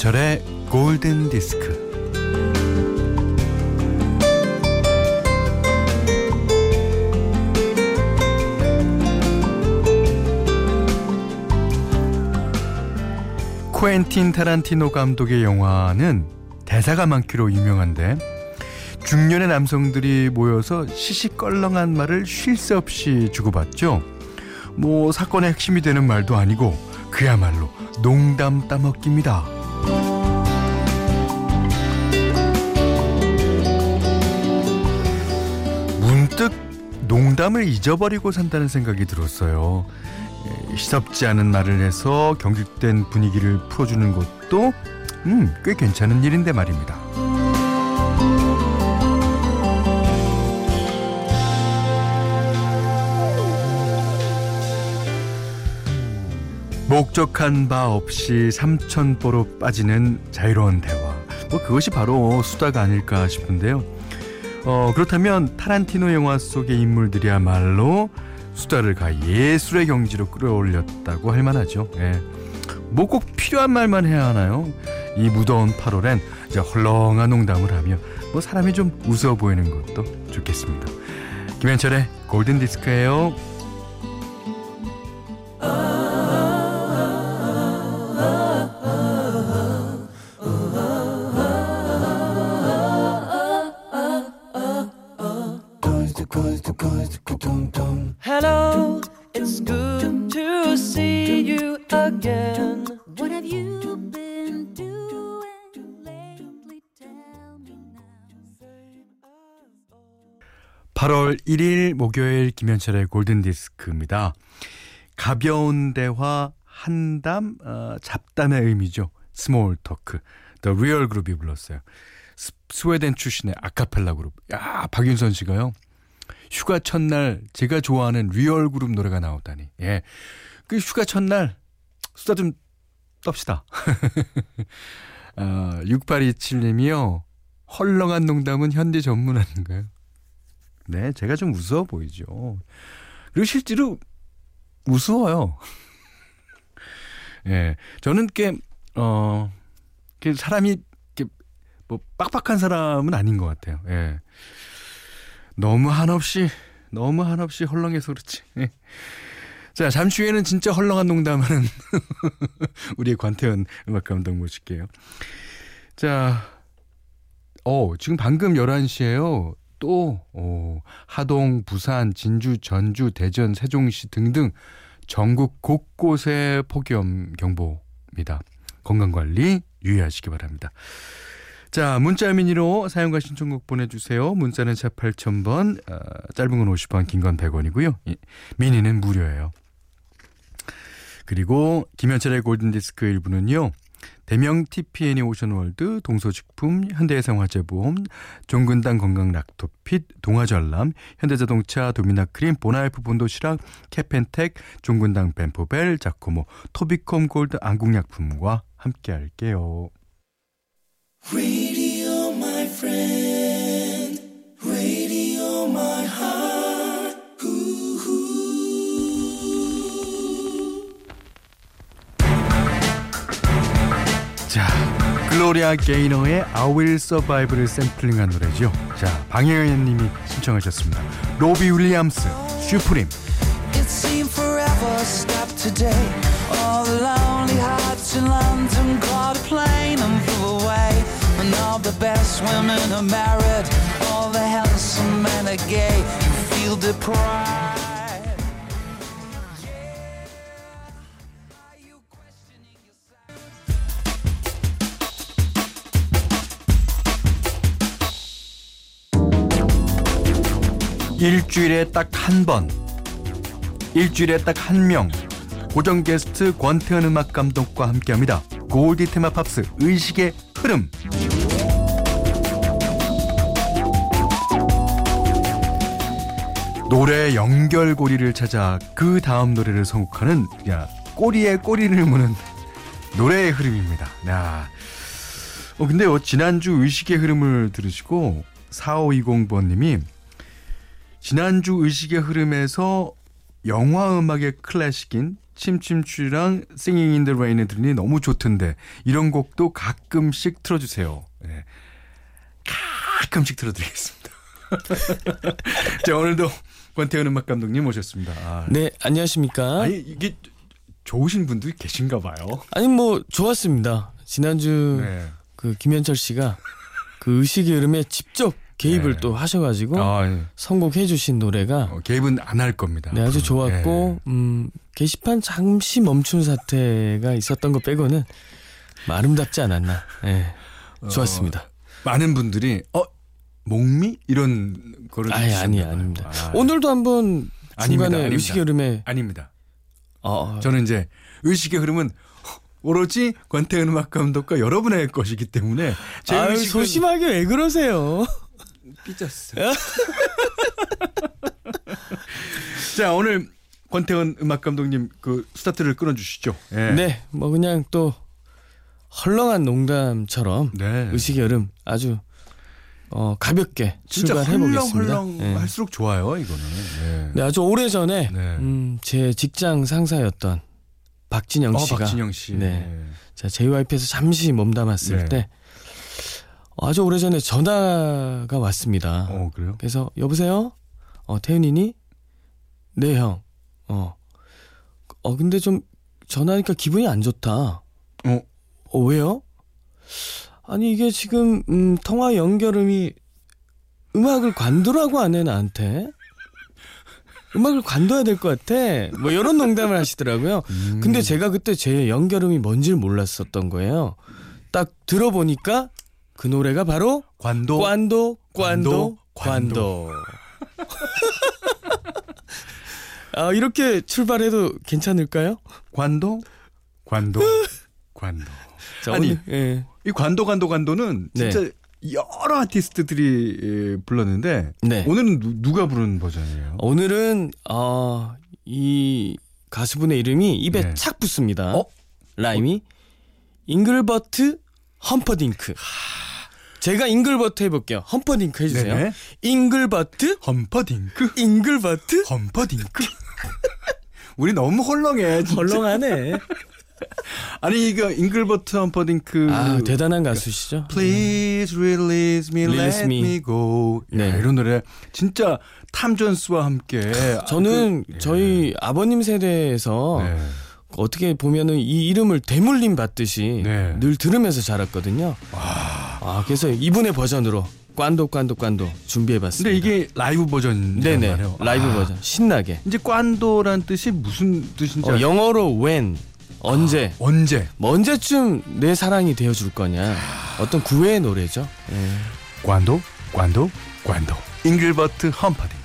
김현철의 골든 디스크. 쿠엔틴 타란티노 감독의 영화는 대사가 많기로 유명한데 중년의 남성들이 모여서 시시껄렁한 말을 쉴 새 없이 주고받죠. 뭐 사건의 핵심이 되는 말도 아니고 그야말로 농담 따먹기입니다. 문득 농담을 잊어버리고 산다는 생각이 들었어요. 예, 시섭지 않은 말을 해서 경직된 분위기를 풀어주는 것도 음, 꽤 괜찮은 일인데 말입니다. 목적한 바 없이 삼천포로 빠지는 자유로운 대화. 뭐 그것이 바로 수다가 아닐까 싶은데요. 어, 그렇다면 타란티노 영화 속의 인물들이야말로 수다를 가 예술의 경지로 끌어올렸다고 할 만하죠. 예. 뭐꼭 필요한 말만 해야 하나요? 이 무더운 8월엔 이제 헐렁한 농담을 하며 뭐 사람이 좀 웃어 보이는 것도 좋겠습니다. 김현철의 골든 디스크예요. Again. What have you been doing lately? Tell me now. 8월 1일 목요일 김현철의 골든 디스크입니다. 가벼운 대화 한담 어, 잡담의 의미죠. Small Talk. The Real Group이 불렀어요. 스, 스웨덴 출신의 아카펠라 그룹. 야, 박윤선 씨가요. 휴가 첫날 제가 좋아하는 Real Group 노래가 나오다니. 예. 그 휴가 첫날 수다 좀 떱시다. 아, 6827님이요. 헐렁한 농담은 현대 전문 아닌가요? 네, 제가 좀 우스워 보이죠. 그리고 실제로 우스워요. 예, 저는 꽤, 어, 그 사람이, 이렇게, 뭐, 빡빡한 사람은 아닌 것 같아요. 예. 너무 한없이, 너무 한없이 헐렁해서 그렇지. 예. 자, 잠시 후에는 진짜 헐렁한 농담하는 우리의 관태현 음악 감독 모실게요. 자, 어, 지금 방금 11시에요. 또, 어, 하동, 부산, 진주, 전주, 대전, 세종시 등등 전국 곳곳에 폭염 경보입니다. 건강관리 유의하시기 바랍니다. 자, 문자 미니로 사용과 신청곡 보내주세요. 문자는 샵 8000번, 어, 짧은 건 50원, 긴 건 100원이고요. 미니는 무료예요. 그리고 김현철의 골든디스크 일부는요. 대명 TPN이 오션월드, 동서식품, 현대해상화재보험, 종근당 건강 락토핏, 동아전람, 현대자동차, 도미나크림, 보나이프 본도시락, 캐펜텍, 종근당 벤포벨, 자코모, 토비콤 골드 안국약품과 함께 할게요. Radio, 자, 글로리아 게이너의 I Will Survive를 샘플링한 노래죠. 자, 방혜연 님이 신청하셨습니다. 로비 윌리엄스, 슈프림. It seemed forever stopped today. All the lonely hearts in London caught a plane and flew away. And all the best women are married. All the handsome men are gay. You feel deprived. 일주일에 딱 한 번, 일주일에 딱 한 명, 고정 게스트 권태현 음악 감독과 함께합니다. 골디 테마 팝스 의식의 흐름. 노래 연결고리를 찾아 그 다음 노래를 선곡하는 야 꼬리에 꼬리를 무는 노래의 흐름입니다. 야. 어 근데 요 지난주 의식의 흐름을 들으시고 4520번님이 지난주 의식의 흐름에서 영화 음악의 클래식인 침침추리랑 Singing in the Rain을 들으니 너무 좋던데 이런 곡도 가끔씩 틀어주세요. 네. 가끔씩 틀어드리겠습니다. 자 오늘도 권태현 음악 감독님 모셨습니다. 아, 네, 안녕하십니까? 아니 이게 좋으신 분들이 계신가 봐요. 아니 뭐 좋았습니다. 지난주 네. 그 김현철 씨가 그 의식의 흐름에 직접 개입을 네. 또 하셔가지고 아, 예. 선곡해주신 노래가 어, 개입은 안 할 겁니다. 네 아주 좋았고 음 게시판 잠시 멈춘 사태가 있었던 것 빼고는 뭐 아름답지 않았나. 네, 좋았습니다. 어, 많은 분들이 어 목미 이런 거를 아니 아니. 아닙니다. 아, 오늘도 한번 중간에 아닙니다. 의식의 흐름에 아닙니다. 어, 저는 이제 의식의 흐름은 오로지 권태현 음악 감독과 여러분의 것이기 때문에 제 아유, 의식은 소심하게 왜 그러세요? 삐졌어요. 자 오늘 권태현 음악 감독님 그 스타트를 끊어주시죠. 예. 네, 뭐 그냥 또 헐렁한 농담처럼 네. 의식의 흐름 아주 어, 가볍게 진짜 출발해 보겠습니다. 헐렁헐렁 네. 할수록 좋아요 이거는. 네. 네, 아주 오래 전에 네. 음, 제 직장 상사였던 박진영 어, 씨가 박진영 씨. 네. 자, JYP에서 잠시 몸담았을 네. 때 어, 아주 오래 전에 전화가 왔습니다. 어 그래요? 그래서 여보세요? 어, 태윤이니? 네, 형. 어. 어, 근데 좀 전화하니까 기분이 안 좋다. 어 어, 왜요? 아니, 이게 지금, 음, 통화 연결음이 음악을 관두라고 하네, 나한테. 음악을 관둬야 될 것 같아. 뭐, 이런 농담을 하시더라고요. 음. 근데 제가 그때 제 연결음이 뭔지를 몰랐었던 거예요. 딱 들어보니까 그 노래가 바로 관도 관도, 관도, 관도, 관도. 아, 이렇게 출발해도 괜찮을까요? 관도 관도 관도. 자, 아니, 오늘, 예. 이 관도 관도 관도는 네. 진짜 여러 아티스트들이 예, 불렀는데 네. 오늘은 누, 가 부른 버전이에요? 오늘은 어, 이 가수분의 이름이 입에 네. 착 붙습니다. 어? rhyme이 잉글버트 험퍼딩크. 제가 잉글버트 해볼게요. 험퍼딩크 해주세요. 네네. 잉글버트, 험퍼딩크 잉글버트. 험퍼딩크. 우리 너무 헐렁해. 진짜. 헐렁하네. 아니 이거 잉글버트 험퍼딩크. 아 대단한 가수시죠. Please release me, Release let me. me go. 네. 네. 이런 노래 진짜 탐 존스와 함께. 저는 그, 예. 저희 아버님 세대에서 네. 어떻게 보면은 이 이름을 대물림 받듯이 네. 늘 들으면서 자랐거든요. 아 그래서 이분의 버전으로 꽌도 꽌도 꽌도 준비해봤습니다. 근데 이게 라이브 버전 네네 말이에요. 라이브 아, 버전 신나게 이제 꽌도란 뜻이 무슨 뜻인지 어, 알- 영어로 when 언제 언제? 뭐 언제쯤 내 사랑이 되어줄 거냐 어떤 구애의 노래죠. 예. 꽌도 꽌도 꽌도. 잉글버트 험퍼딩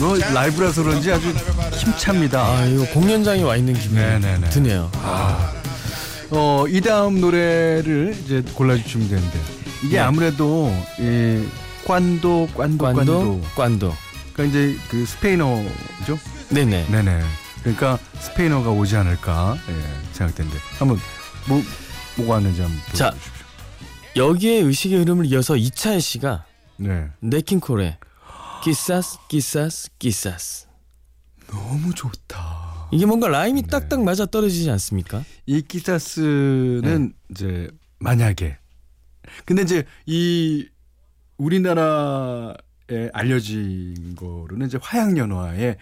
이거 라이브라서 그런지 아주 힘찹니다. 아 이거 공연장에 와 있는 기분이 네네네. 드네요. 어, 이 다음 노래를 이제 골라주시면 되는데 이게 네. 아무래도 이 꽌도 꽌도 꽌도 꽌도 그러니까 이제 그 스페인어죠? 네네. 네네. 그러니까 스페인어가 오지 않을까 예, 생각되는데 한번 뭐 뭐가 왔는지 한번 자. 보여주십시오. 여기에 의식의 흐름을 이어서 이차혜 씨가 네. 네킹콜의 끼사스 끼사스 끼사스 너무 좋다. 이게 뭔가 라임이 네. 딱딱 맞아 떨어지지 않습니까? 이 키사스는 네. 이제 만약에 근데 이제 이 우리나라에 알려진 거로는 이제 화양연화의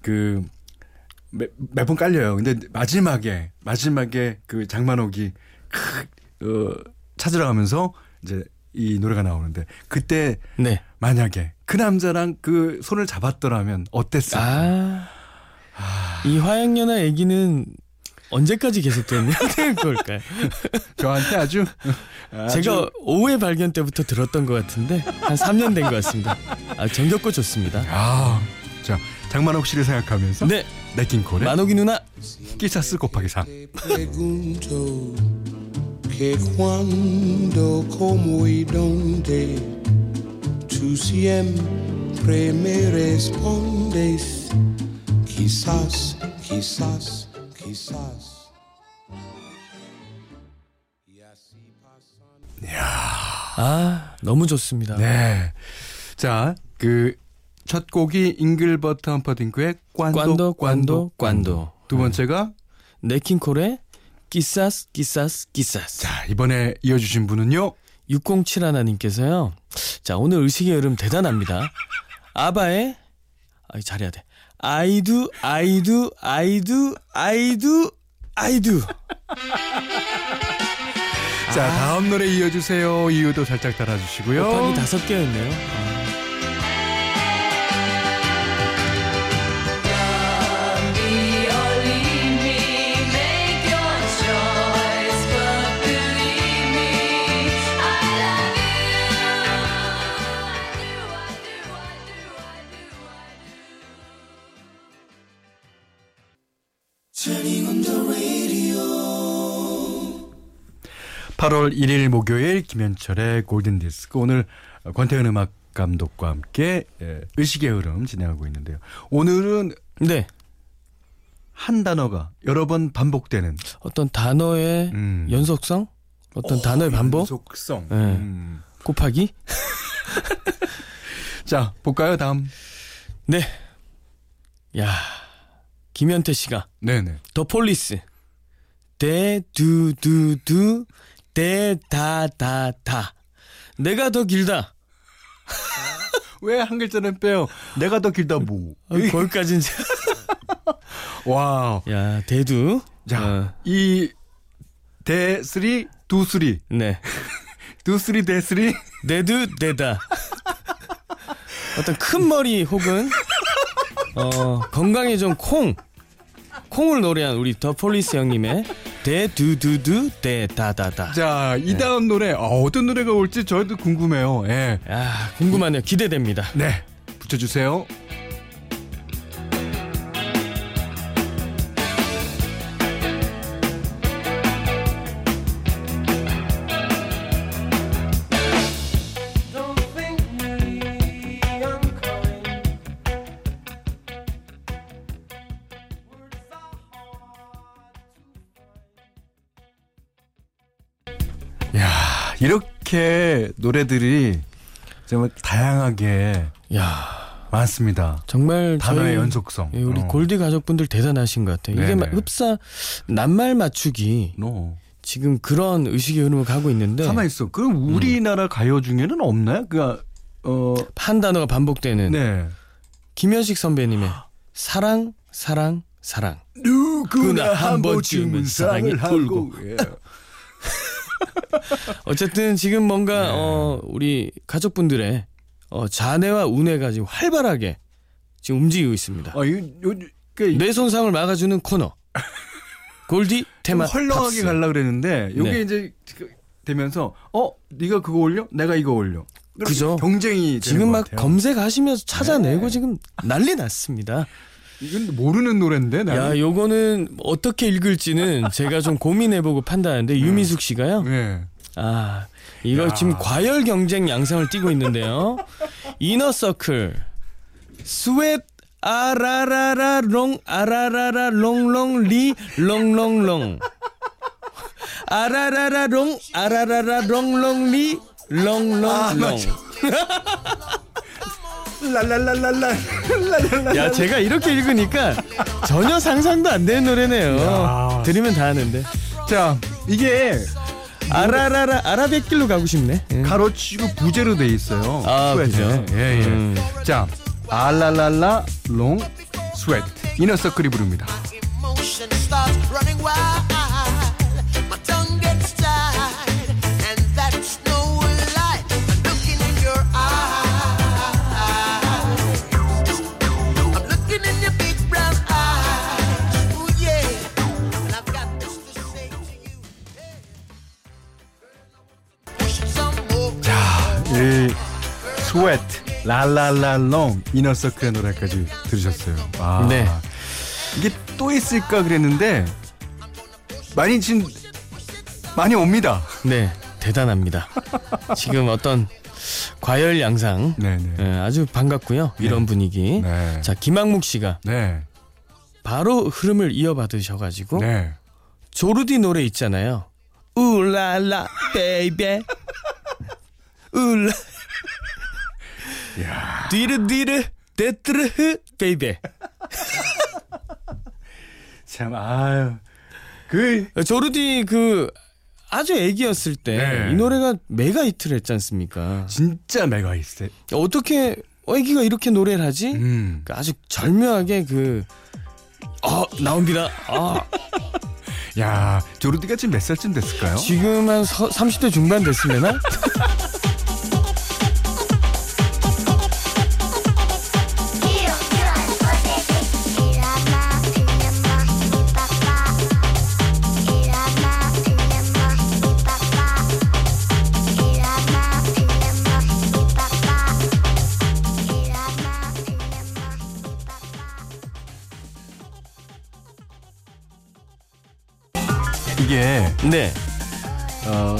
그몇번 깔려요. 근데 마지막에 마지막에 그 장만옥이 크, 어, 찾으러 가면서 이제 이 노래가 나오는데 그때 네. 만약에 그 남자랑 그 손을 잡았더라면 어땠을까? 아, 이 화양연화 얘기는 언제까지 계속되는 걸까요? 저한테 아주, 아주 제가 5회 발견 때부터 들었던 것 같은데 한 3년 된 것 같습니다. 아, 정겹고 좋습니다. 아, 자 장만옥 씨를 생각하면서 네, 네킹콜의 만옥이 누나 끼사스 곱하기 3 pregunto que cuando como y dónde tú siempre me respondes, quizás, quizás, quizás. Y así pasan. 아 너무 좋습니다. 네. 자, 그 첫 곡이 잉글버트 험퍼딩크의 꽌도 꽌도, 꽌도. 두 번째가 네킹콜의 기사스 기사스 기사스. 자, 이번에 이어 주신 분은요. 6071 하나님께서요. 자 오늘 의식의 흐름 대단합니다. 아바의 아 잘해야 돼. 아이두 아이두 아이두 아이두 아이두. 자, 다음 노래 이어 주세요. 이유도 살짝 달아 주시고요. 곱하기 다섯 개였네요. 아. 팔월 1일 목요일 김현철의 골든 디스크 오늘 권태현 음악 감독과 함께 예, 의식의 흐름 진행하고 있는데요. 오늘은 네. 한 단어가 여러 번 반복되는 어떤 단어의 음. 연속성, 어떤 단어의 반복, 연속성. 네. 음. 곱하기. 자, 볼까요? 다음. 네. 야, 김현태 씨가 네네. The Police 대두두두 대다다다 내가 더 길다. 왜 한 글자는 빼요? 내가 더 길다 뭐. 어, 거기까지 이제 와. 야 대두. 자, 어, 이 대쓰리 두쓰리 네. 두쓰리 대쓰리 내두 내다. 어떤 큰 머리 혹은 어 건강에 좀 콩. 콩을 노래한 우리 The Police 형님의 대두두두 대다다다. 자, 이 다음 노래 어, 어떤 노래가 올지 저희도 궁금해요. 예. 야 궁금하네요. 기대됩니다. 네. 붙여 주세요. 이렇게 노래들이 정말 다양하게 야 많습니다. 정말 단어의 연속성. 예, 우리 어. 골디 가족분들 대단하신 것 같아요. 이게 네네. 막 흡사 낱말 맞추기 너 지금 그런 의식의 흐름을 가고 있는데 가만 있어. 그럼 우리나라 가요 중에는 없나요? 그니까 어, 한 단어가 반복되는 네. 김현식 선배님의 사랑 사랑 사랑 누구나 한한 번쯤은 사랑이 사랑을 하고. 예. 어쨌든 지금 뭔가 네. 어 우리 가족분들의 어 자뇌와 우뇌가 지금 활발하게 지금 움직이고 있습니다. 아, 요, 요, 그 뇌 손상을 막아주는 코너 골디 테마 헐렁하게. 갈라 그랬는데 요게 네. 이제 그- 되면서 어 네가 그거 올려 내가 이거 올려 그죠. 경쟁이 지금 것막 같아요. 검색하시면서 찾아내고 네. 지금 난리 났습니다. 이건 모르는 노래인데 야, 나는 요거는 어떻게 읽을지는 제가 좀 고민해보고 판단하는데 유미숙 씨가요. 네. 아, 이거 야. 지금 과열 경쟁 양상을 띠고 있는데요. 이너서클, 스웨트 아라라라 롱 아라라라 롱롱 리 롱롱롱 아라라라 롱 아라라라 롱롱 리 롱롱롱 야 제가 이렇게 읽으니까 전혀 상상도 안 되는 노래네요 야. 들으면 다 아는데 자 이게 아라라라 아라뱃길로 가고 싶네 예. 가로 치고 부제로 돼 있어요 아. 그죠? 예, 예. 음. 자 알랄랄라 롱 스웨트 이너서클이 부릅니다 스웨트 랄랄랄롱 이너서클의 노래까지 들으셨어요 아, 네. 이게 또 있을까 그랬는데 많이 지금 많이 옵니다 네, 대단합니다. 지금 어떤 과열 양상. 네네. 예, 아주 반갑고요. 이런 분위기. 네. 자, 김학묵 씨가 네. 바로 흐름을 이어받으셔가지고 네. 조르디 노래 있잖아요. Oh là là bébé 울라 야. Dur dur d'être bébé 참 아유. 그 조르디 그 아주 애기였을 때이 네. 노래가 mega hit를 했지 않습니까? 진짜 mega hit. 어떻게 애기가 이렇게 노래를 하지? 음. 그 아주 절묘하게 그 아, 나옵니다. 아, 야, 조르디가 지금 몇 살쯤 됐을까요? 지금 한 서, 30대 중반 됐으려나? 이게 네. 어,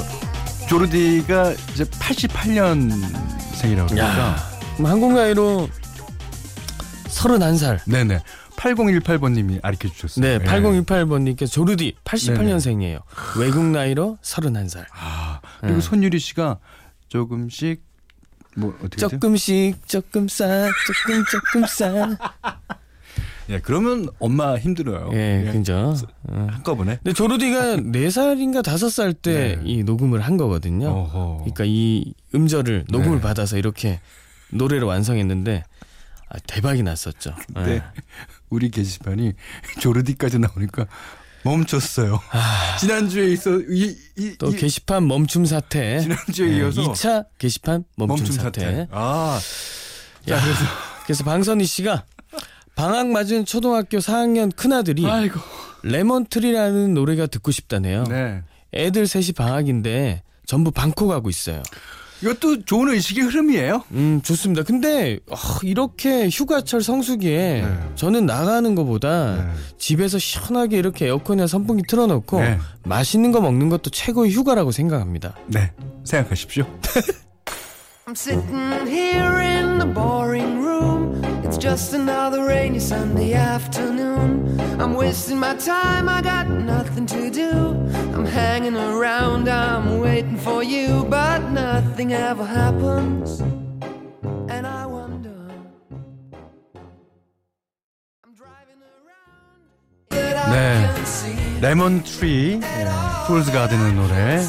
조르디가 이제 88년생이라고 그러니까 한국 나이로 31살. 네네 8018번님이 알려 주셨어요. 네, 예. 8018번님께 조르디 88년생이에요. 외국 나이로 31살. 아, 그리고 네. 손유리 씨가 조금씩 뭐 어떻게 죠 조금씩 조금 싸 조금 조금 싸. 예, 그러면 엄마 힘들어요. 예, 예, 그죠. 어. 한꺼번에. 근데 조르디가 4살인가 5살 때 네. 이 녹음을 한 거거든요. 어허. 그러니까 이 음절을 녹음을 네. 받아서 이렇게 노래를 완성했는데 아, 대박이 났었죠. 네. 예. 우리 게시판이 조르디까지 나오니까 멈췄어요. 지난주에 있어 이, 이, 아. 또 이- 게시판 멈춤 사태. 지난주에 이어서 2차 게시판 멈춤, 멈춤 사태. 사태. 아, 야, 그래서 그래서 방선희 씨가 방학 맞은 초등학교 4학년 큰아들이 아이고. 레몬트리라는 노래가 듣고 싶다네요. 네. 애들 셋이 방학인데 전부 방콕 가고 있어요. 이것도 좋은 의식의 흐름이에요. 음 좋습니다. 근데 어, 이렇게 휴가철 성수기에 네. 저는 나가는 것보다 네. 집에서 시원하게 이렇게 에어컨이나 선풍기 틀어놓고 네. 맛있는 거 먹는 것도 최고의 휴가라고 생각합니다. 네. 생각하십시오. just another rainy Sunday afternoon. I'm wasting my time, I got nothing to do. I'm hanging around, I'm waiting for you, but nothing ever happens. And I wonder. I'm driving around. 네. can see. 레몬 트리 폴즈 가든의 노래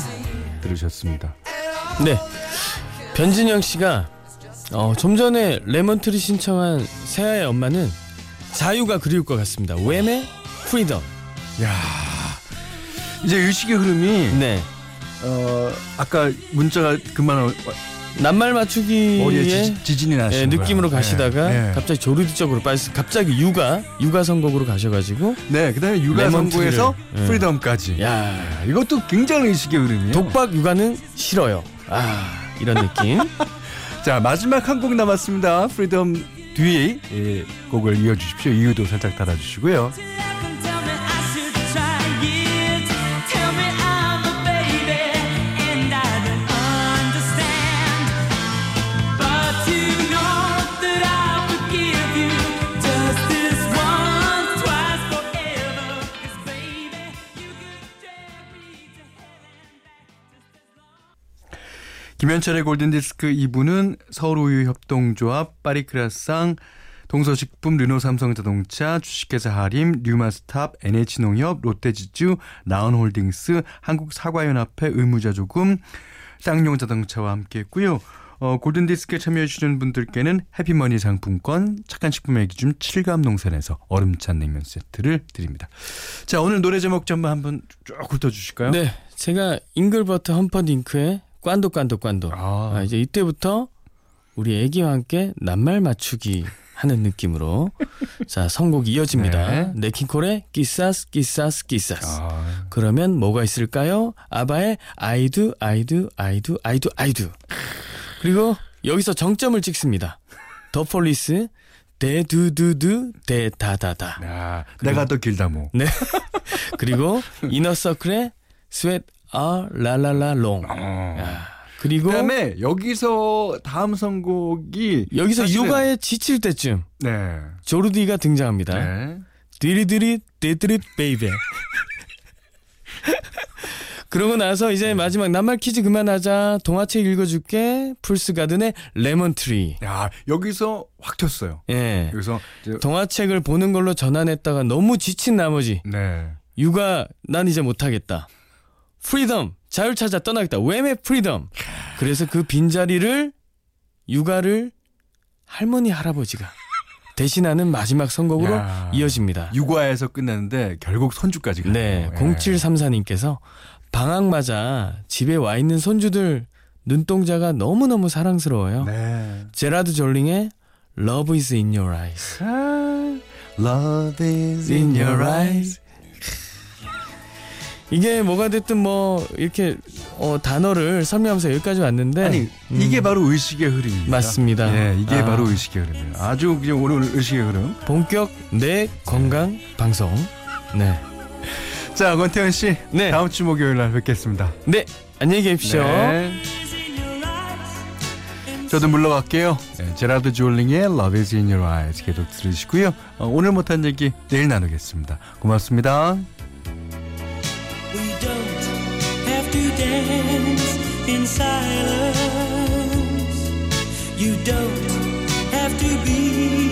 들으셨습니다. 네. 변진영 씨가 어, 좀 전에 Lemon Tree 신청한 세아의 엄마는 자유가 그리울 것 같습니다. Wham!의 Freedom. 야. 이제 의식의 흐름이 네. 어 아까 문자가 그만 어- 낱말 머리에 지, 지진이 예, 나시는 느낌으로. 가시다가 네, 네. 갑자기 조르디 쪽으로 빠졌 갑자기 육아 육아 선곡으로 가셔가지고 네, 그다음에 육아 Lemon 선곡에서 Tree를, 예. Freedom까지. 야 이것도 굉장히 의식의 흐름이에요. 독박 육아는 싫어요. 아 이런 느낌. 자 마지막 한 곡 남았습니다. Freedom 뒤에 예, 곡을 이어주십시오. 이유도 살짝 달아주시고요. 김현철의 골든디스크 2부는 서울우유협동조합, 파리크라상, 동서식품, 르노삼성자동차, 주식회사 하림, 뉴마스탑, NH농협, 롯데지주, 나은홀딩스, 한국사과연합회 의무자조금, 쌍용자동차와 함께했고요. 어, 골든디스크에 참여해주시는 분들께는 해피머니 상품권, 착한 식품의 기준 7감 농산에서 얼음찬 냉면 세트를 드립니다. 자, 오늘 노래 제목 좀 한번 쭉 훑어주실까요? 네, 제가 잉글버트 험퍼딩크의 꽌도 꽌도 꽌도. 아. 아, 이제 이때부터 우리 애기와 함께 낱말 맞추기 하는 느낌으로 자 선곡 이어집니다. 네. 냇킹콜의 Quizás Quizás Quizás. 아, 그러면 뭐가 있을까요? 아바의 아이두 아이두 아이두 아이두 아이두. 그리고 여기서 정점을 찍습니다. 더 폴리스 대두두두 대다다다. 야, 내가 더 길다 뭐. 네. 그리고 이너서클의 스웨트 아 라라라 롱. 어. 야, 그리고 그다음에 여기서 다음 선곡이 여기서 사실은- 육아에 지칠 때쯤 네. 조르디가 등장합니다. 네. 디리디리 디리디리 bébé. 그러고 나서 이제 마지막 낱말 퀴즈 그만하자. 동화책 읽어줄게. Fool's Garden의 Lemon Tree. 야 여기서 확 튀었어요. 예. 여기서 이제- 동화책을 보는 걸로 전환했다가 너무 지친 나머지 네. 육아 난 이제 못하겠다. Freedom 자유를 찾아 떠나겠다. Wham의 Freedom. 그래서 그 빈자리를 육아를 할머니 할아버지가 대신하는 마지막 선곡으로 야. 이어집니다. 육아에서 끝났는데 결국 손주까지 가요. 네, 예. 0734님께서 방학 맞아 집에 와 있는 손주들 눈동자가 너무너무 사랑스러워요. 네. 제라드 졸링의 Love is in your eyes. Love is in your eyes. 이게 뭐가 됐든 뭐 이렇게 어, 단어를 설명하면서 여기까지 왔는데 아니 이게 바로 의식의 흐름입니다. 네. 음. 맞습니다. 예, 이게 아. 바로 의식의 흐름이에요. 아주 그냥 오늘 의식의 흐름. 본격 내 건강 방송. 네. 자, 권태현 씨. 네. 다음 주 목요일 날 뵙겠습니다. 네. 안녕히 계십시오. 네. 저도 물러갈게요. 네, 제라드 졸링의 Love is in your eyes 계속 들으시고요. 어, 오늘 못한 얘기 내일 나누겠습니다. 고맙습니다. in silence. You don't have to be.